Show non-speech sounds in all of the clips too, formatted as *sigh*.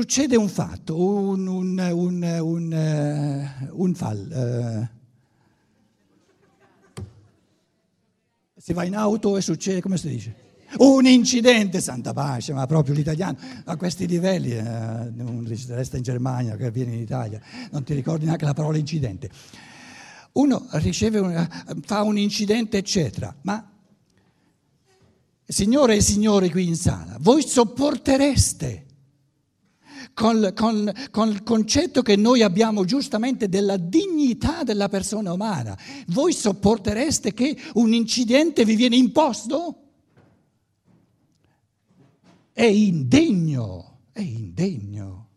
Succede un fatto, un, un, un, un, uh, un fall. Uh, si va in auto e succede, come si dice? Un incidente, santa pace, ma proprio l'italiano a questi livelli, eh, non resta in Germania che viene in Italia, non ti ricordi neanche la parola incidente. Uno riceve fa un incidente, eccetera, ma signore e signori qui in sala, voi sopportereste con, con, con, il concetto che noi abbiamo giustamente della dignità della persona umana, voi sopportereste che un incidente vi viene imposto? È indegno, è indegno,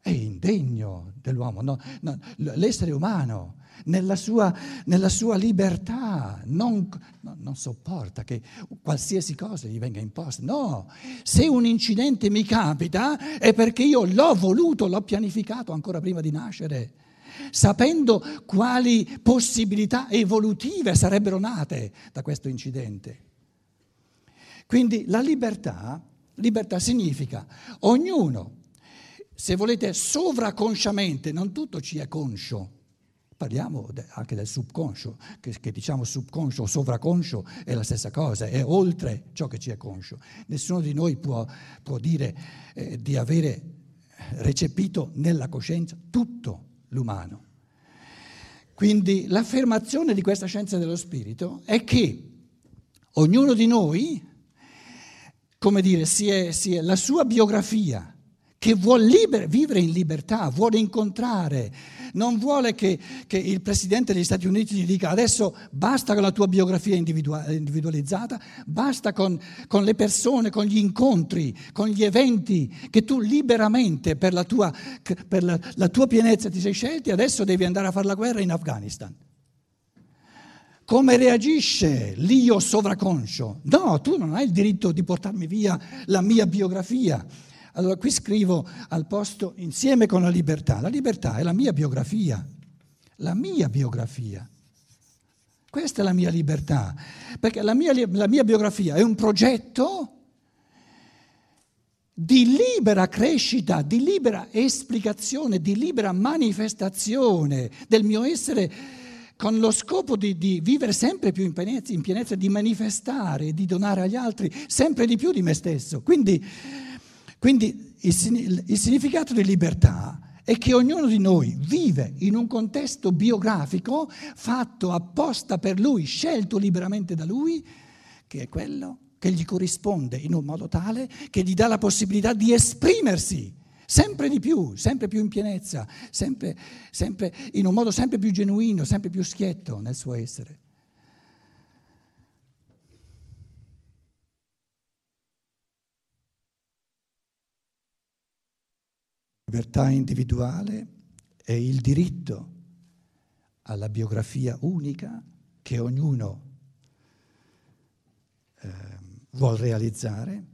è indegno dell'uomo, no, no, l'essere umano nella sua, nella sua libertà non, no, non sopporta che qualsiasi cosa gli venga imposta. No, se un incidente mi capita è perché io l'ho voluto, l'ho pianificato ancora prima di nascere sapendo quali possibilità evolutive sarebbero nate da questo incidente. Quindi la libertà, libertà significa ognuno, se volete, sovraconsciamente, non tutto ci è conscio, parliamo anche del subconscio, che, che, diciamo subconscio o sovraconscio è la stessa cosa, è oltre ciò che ci è conscio. Nessuno di noi può, può dire eh, di avere recepito nella coscienza tutto l'umano. Quindi l'affermazione di questa scienza dello spirito è che ognuno di noi come dire, si è, si è la sua biografia, che vuole liber- vivere in libertà, vuole incontrare, non vuole che, che, il Presidente degli Stati Uniti gli dica adesso basta con la tua biografia individualizzata, basta con, con, le persone, con gli incontri, con gli eventi che tu liberamente per la tua, per la, la tua pienezza ti sei scelti, adesso devi andare a fare la guerra in Afghanistan. Come reagisce l'io sovraconscio? No, tu non hai il diritto di portarmi via la mia biografia. Allora qui scrivo al posto insieme con la libertà. La libertà è la mia biografia, la mia biografia. Questa è la mia libertà, perché la mia, la mia biografia è un progetto di libera crescita, di libera esplicazione, di libera manifestazione del mio essere con lo scopo di, di, vivere sempre più in pienezza, in pienezza, di manifestare, di donare agli altri sempre di più di me stesso. Quindi, quindi il, il significato di libertà è che ognuno di noi vive in un contesto biografico fatto apposta per lui, scelto liberamente da lui, che è quello che gli corrisponde in un modo tale che gli dà la possibilità di esprimersi sempre di più, sempre più in pienezza, sempre, sempre, in un modo sempre più genuino, sempre più schietto nel suo essere. Libertà individuale è il diritto alla biografia unica che ognuno eh, vuol realizzare.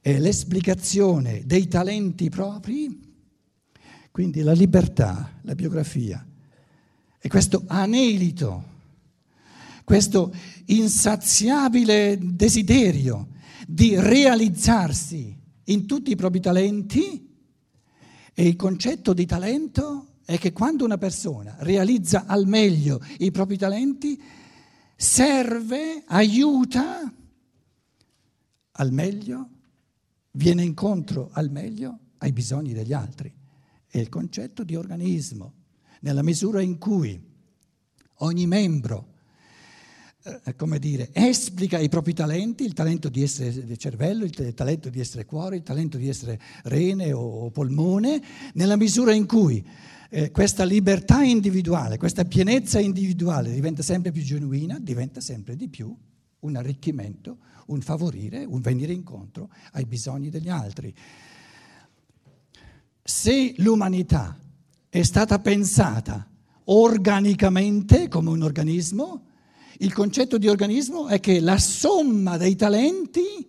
È l'esplicazione dei talenti propri, quindi la libertà, la biografia, e questo anelito, questo insaziabile desiderio di realizzarsi in tutti i propri talenti e il concetto di talento è che quando una persona realizza al meglio i propri talenti, serve, aiuta al meglio viene incontro al meglio ai bisogni degli altri. È il concetto di organismo, nella misura in cui ogni membro, eh, come dire, esplica i propri talenti, il talento di essere cervello, il talento di essere cuore, il talento di essere rene o polmone, nella misura in cui eh, questa libertà individuale, questa pienezza individuale diventa sempre più genuina, diventa sempre di più un arricchimento, un favorire, un venire incontro ai bisogni degli altri. Se l'umanità è stata pensata organicamente come un organismo, il concetto di organismo è che la somma dei talenti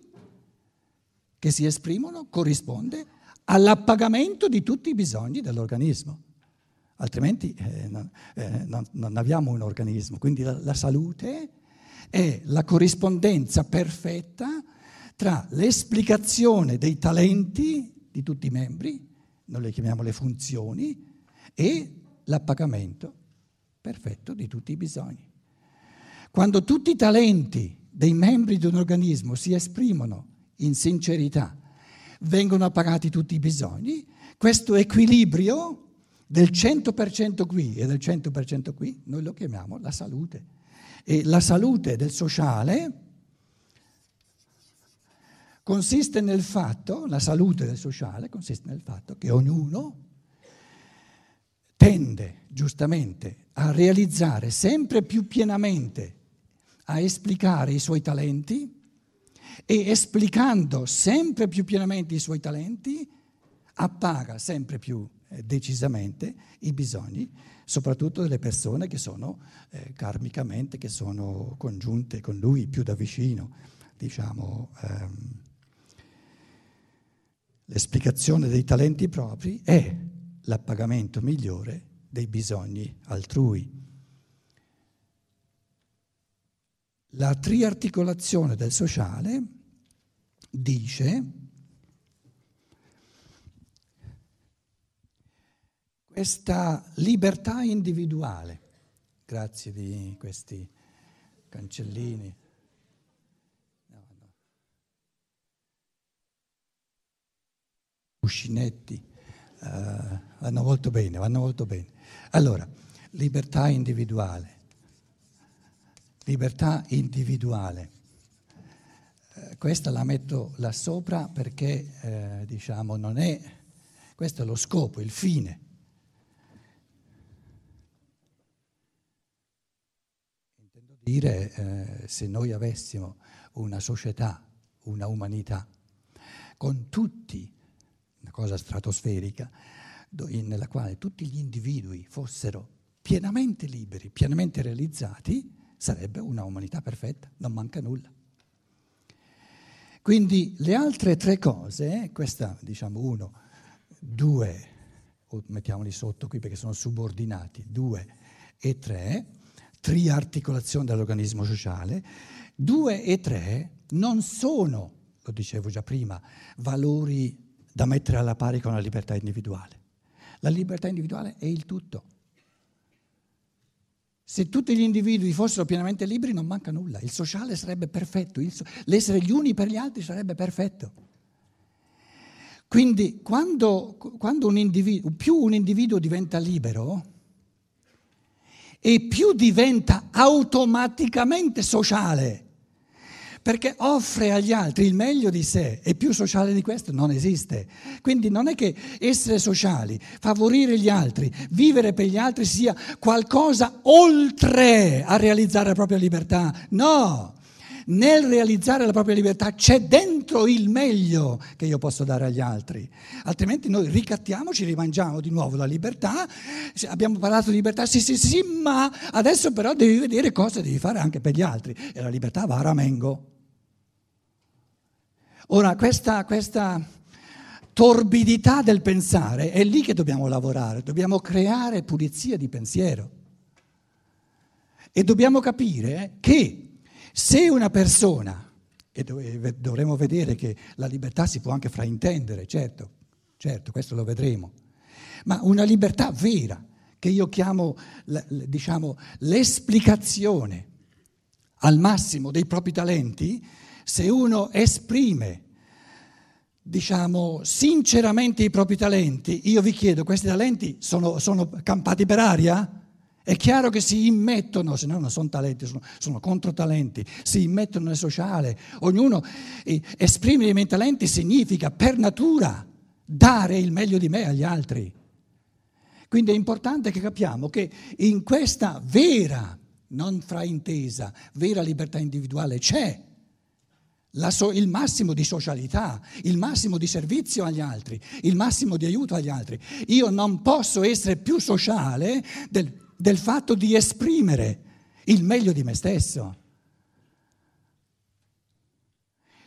che si esprimono corrisponde all'appagamento di tutti i bisogni dell'organismo. Altrimenti eh, non, eh, non, non, abbiamo un organismo. Quindi la, la salute è la corrispondenza perfetta tra l'esplicazione dei talenti di tutti i membri, noi le chiamiamo le funzioni, e l'appagamento perfetto di tutti i bisogni. Quando tutti i talenti dei membri di un organismo si esprimono in sincerità, vengono appagati tutti i bisogni, questo equilibrio del 100% qui e del 100% qui, noi lo chiamiamo la salute. E la salute del sociale consiste nel fatto, la salute del sociale consiste nel fatto che ognuno tende giustamente a realizzare sempre più pienamente, a esplicare i suoi talenti e esplicando sempre più pienamente i suoi talenti, appaga sempre più eh, decisamente i bisogni, soprattutto delle persone che sono eh, karmicamente, che sono congiunte con lui più da vicino. Diciamo, ehm, l'esplicazione dei talenti propri è l'appagamento migliore dei bisogni altrui. La triarticolazione del sociale dice questa libertà individuale, grazie di questi cancellini. Cuscinetti, uh, vanno molto bene, vanno molto bene. Allora, libertà individuale, libertà individuale. Uh, questa la metto là sopra perché, uh, diciamo, non è, questo è lo scopo, il fine dire eh, se noi avessimo una società, una umanità, con tutti, una cosa stratosferica, nella quale tutti gli individui fossero pienamente liberi, pienamente realizzati, sarebbe una umanità perfetta, non manca nulla. Quindi le altre tre cose, questa diciamo uno, due, mettiamoli sotto qui perché sono subordinati, due e tre, triarticolazione dell'organismo sociale, due e tre non sono, lo dicevo già prima, valori da mettere alla pari con la libertà individuale. La libertà individuale è il tutto. Se tutti gli individui fossero pienamente liberi non manca nulla, il sociale sarebbe perfetto, so- l'essere gli uni per gli altri sarebbe perfetto. Quindi quando, quando un individuo, più un individuo diventa libero, e più diventa automaticamente sociale, perché offre agli altri il meglio di sé e più sociale di questo non esiste. Quindi non è che essere sociali, favorire gli altri, vivere per gli altri sia qualcosa oltre a realizzare la propria libertà, no nel realizzare la propria libertà c'è dentro il meglio che io posso dare agli altri. Altrimenti noi ricattiamo, ci rimangiamo di nuovo la libertà. Abbiamo parlato di libertà, sì, sì, sì, ma adesso però devi vedere cosa devi fare anche per gli altri. E la libertà va a ramengo. Ora, questa, questa torbidità del pensare è lì che dobbiamo lavorare, dobbiamo creare pulizia di pensiero. E dobbiamo capire che se una persona, e dovremo vedere che la libertà si può anche fraintendere, certo, certo, questo lo vedremo, ma una libertà vera, che io chiamo diciamo, l'esplicazione al massimo dei propri talenti, se uno esprime diciamo sinceramente i propri talenti, io vi chiedo, questi talenti sono, sono campati per aria? È chiaro che si immettono, se no non sono talenti, sono, sono controtalenti, si immettono nel sociale. Ognuno eh, esprime i miei talenti significa per natura dare il meglio di me agli altri. Quindi è importante che capiamo che in questa vera, non fraintesa, vera libertà individuale c'è So, il massimo di socialità, il massimo di servizio agli altri, il massimo di aiuto agli altri. Io non posso essere più sociale del del fatto di esprimere il meglio di me stesso.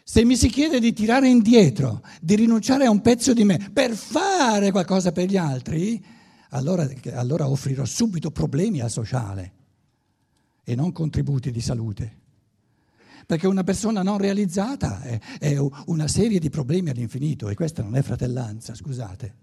Se mi si chiede di tirare indietro, di rinunciare a un pezzo di me per fare qualcosa per gli altri, allora, allora offrirò subito problemi al sociale e non contributi di salute. perché una persona non realizzata è, è una serie di problemi all'infinito e questa non è fratellanza, scusate.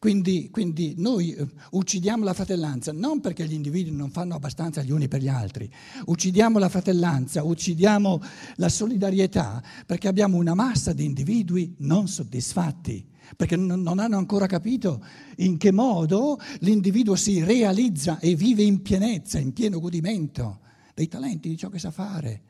Quindi, quindi, noi eh, uccidiamo la fratellanza non perché gli individui non fanno abbastanza gli uni per gli altri, uccidiamo la fratellanza, uccidiamo la solidarietà perché abbiamo una massa di individui non soddisfatti, perché non hanno ancora capito in che modo l'individuo si realizza e vive in pienezza, in pieno godimento dei talenti, di ciò che sa fare.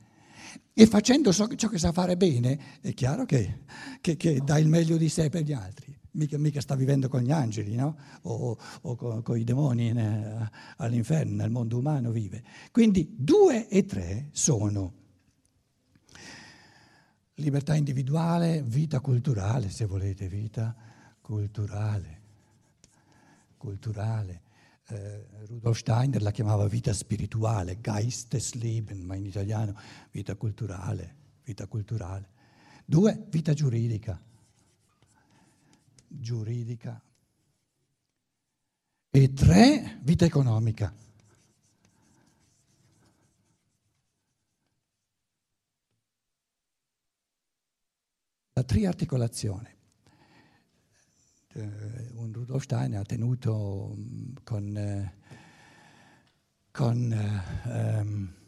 E facendo ciò che sa fare bene, è chiaro che, che, che dà il meglio di sé per gli altri mica, mica, sta vivendo con gli angeli, no? o, o con, con, i demoni in, all'inferno, nel mondo umano vive. Quindi due e tre sono libertà individuale, vita culturale, se volete, vita culturale. culturale. Eh, Rudolf Steiner la chiamava vita spirituale, Geistesleben, ma in italiano vita culturale, vita culturale. Due, vita giuridica giuridica e tre, vita economica. La triarticolazione. Uh, un Rudolf Steiner ha tenuto um, con, uh, con um,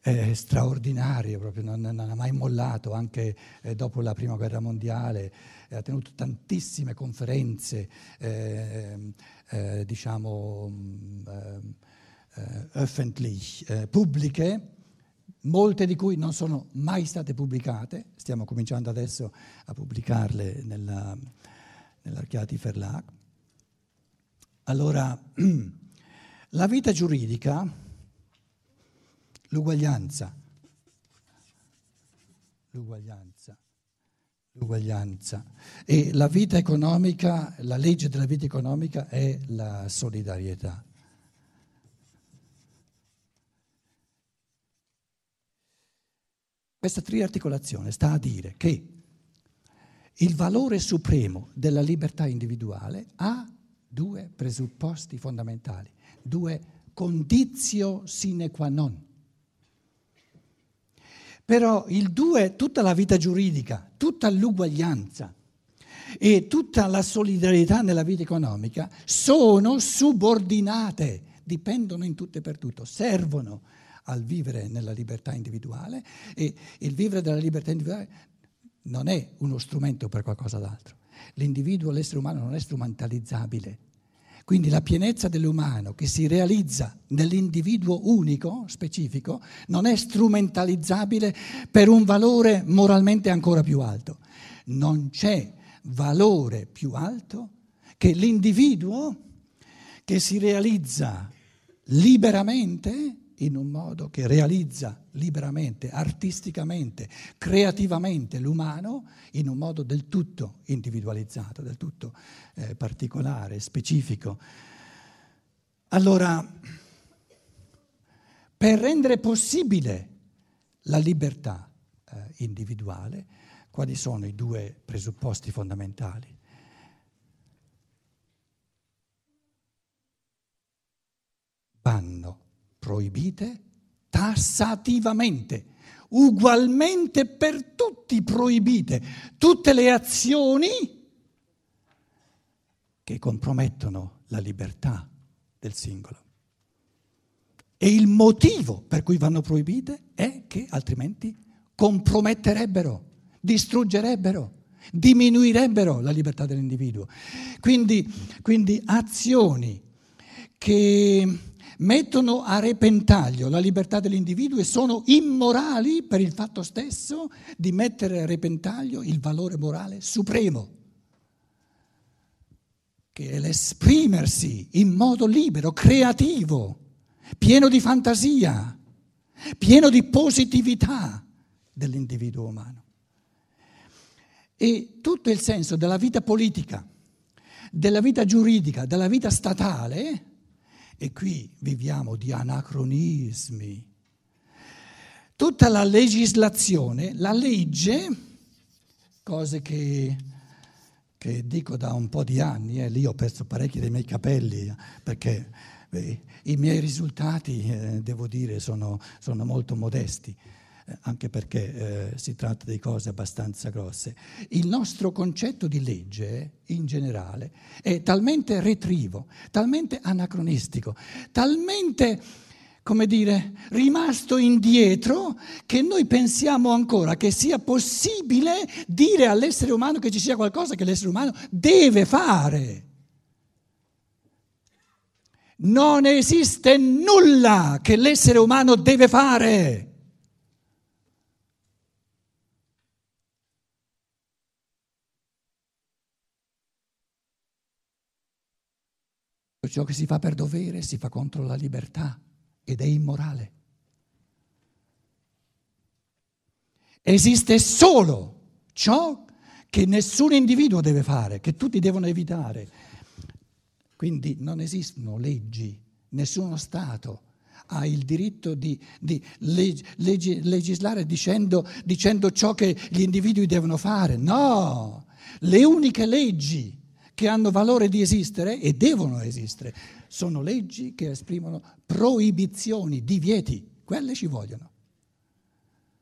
è straordinario, proprio, non, non, ha mai mollato, anche eh, dopo la prima guerra mondiale, eh, ha tenuto tantissime conferenze, eh, eh diciamo, mm, eh, öffentlich, eh, pubbliche, molte di cui non sono mai state pubblicate, stiamo cominciando adesso a pubblicarle nella, nell'Archiati Verlag. Allora, *clears throat* la vita giuridica l'uguaglianza, l'uguaglianza, l'uguaglianza. E la vita economica, la legge della vita economica è la solidarietà. Questa triarticolazione sta a dire che il valore supremo della libertà individuale ha due presupposti fondamentali, due condizio sine qua non. Però il due, tutta la vita giuridica, tutta l'uguaglianza e tutta la solidarietà nella vita economica sono subordinate, dipendono in tutto e per tutto, servono al vivere nella libertà individuale e il vivere della libertà individuale non è uno strumento per qualcosa d'altro. L'individuo, l'essere umano non è strumentalizzabile quindi la pienezza dell'umano che si realizza nell'individuo unico, specifico, non è strumentalizzabile per un valore moralmente ancora più alto. Non c'è valore più alto che l'individuo che si realizza liberamente in un modo che realizza liberamente, artisticamente, creativamente l'umano in un modo del tutto individualizzato, del tutto eh, particolare, specifico. Allora, per rendere possibile la libertà eh, individuale, quali sono i due presupposti fondamentali? Vanno proibite tassativamente, ugualmente per tutti proibite, tutte le azioni che compromettono la libertà del singolo. E il motivo per cui vanno proibite è che altrimenti comprometterebbero, distruggerebbero, diminuirebbero la libertà dell'individuo. Quindi, quindi azioni che mettono a repentaglio la libertà dell'individuo e sono immorali per il fatto stesso di mettere a repentaglio il valore morale supremo, che è l'esprimersi in modo libero, creativo, pieno di fantasia, pieno di positività dell'individuo umano. E tutto il senso della vita politica, della vita giuridica, della vita statale, e qui viviamo di anacronismi. Tutta la legislazione, la legge, cose che, che dico da un po' di anni, eh, lì ho perso parecchi dei miei capelli perché Beh, I miei risultati, eh, devo dire, sono, sono molto modesti, anche perché eh, si tratta di cose abbastanza grosse. Il nostro concetto di legge, in generale, è talmente retrivo, talmente anacronistico, talmente, come dire, rimasto indietro, che noi pensiamo ancora che sia possibile dire all'essere umano che ci sia qualcosa che l'essere umano deve fare. Non esiste nulla che l'essere umano deve fare. Ciò che si fa per dovere si fa contro la libertà ed è immorale. Esiste solo ciò che nessun individuo deve fare, che tutti devono evitare. Quindi non esistono leggi, nessuno Stato ha il diritto di, di leg, leg, legislare dicendo, dicendo ciò che gli individui devono fare. No, le uniche leggi che hanno valore di esistere e devono esistere sono leggi che esprimono proibizioni, divieti, quelle ci vogliono.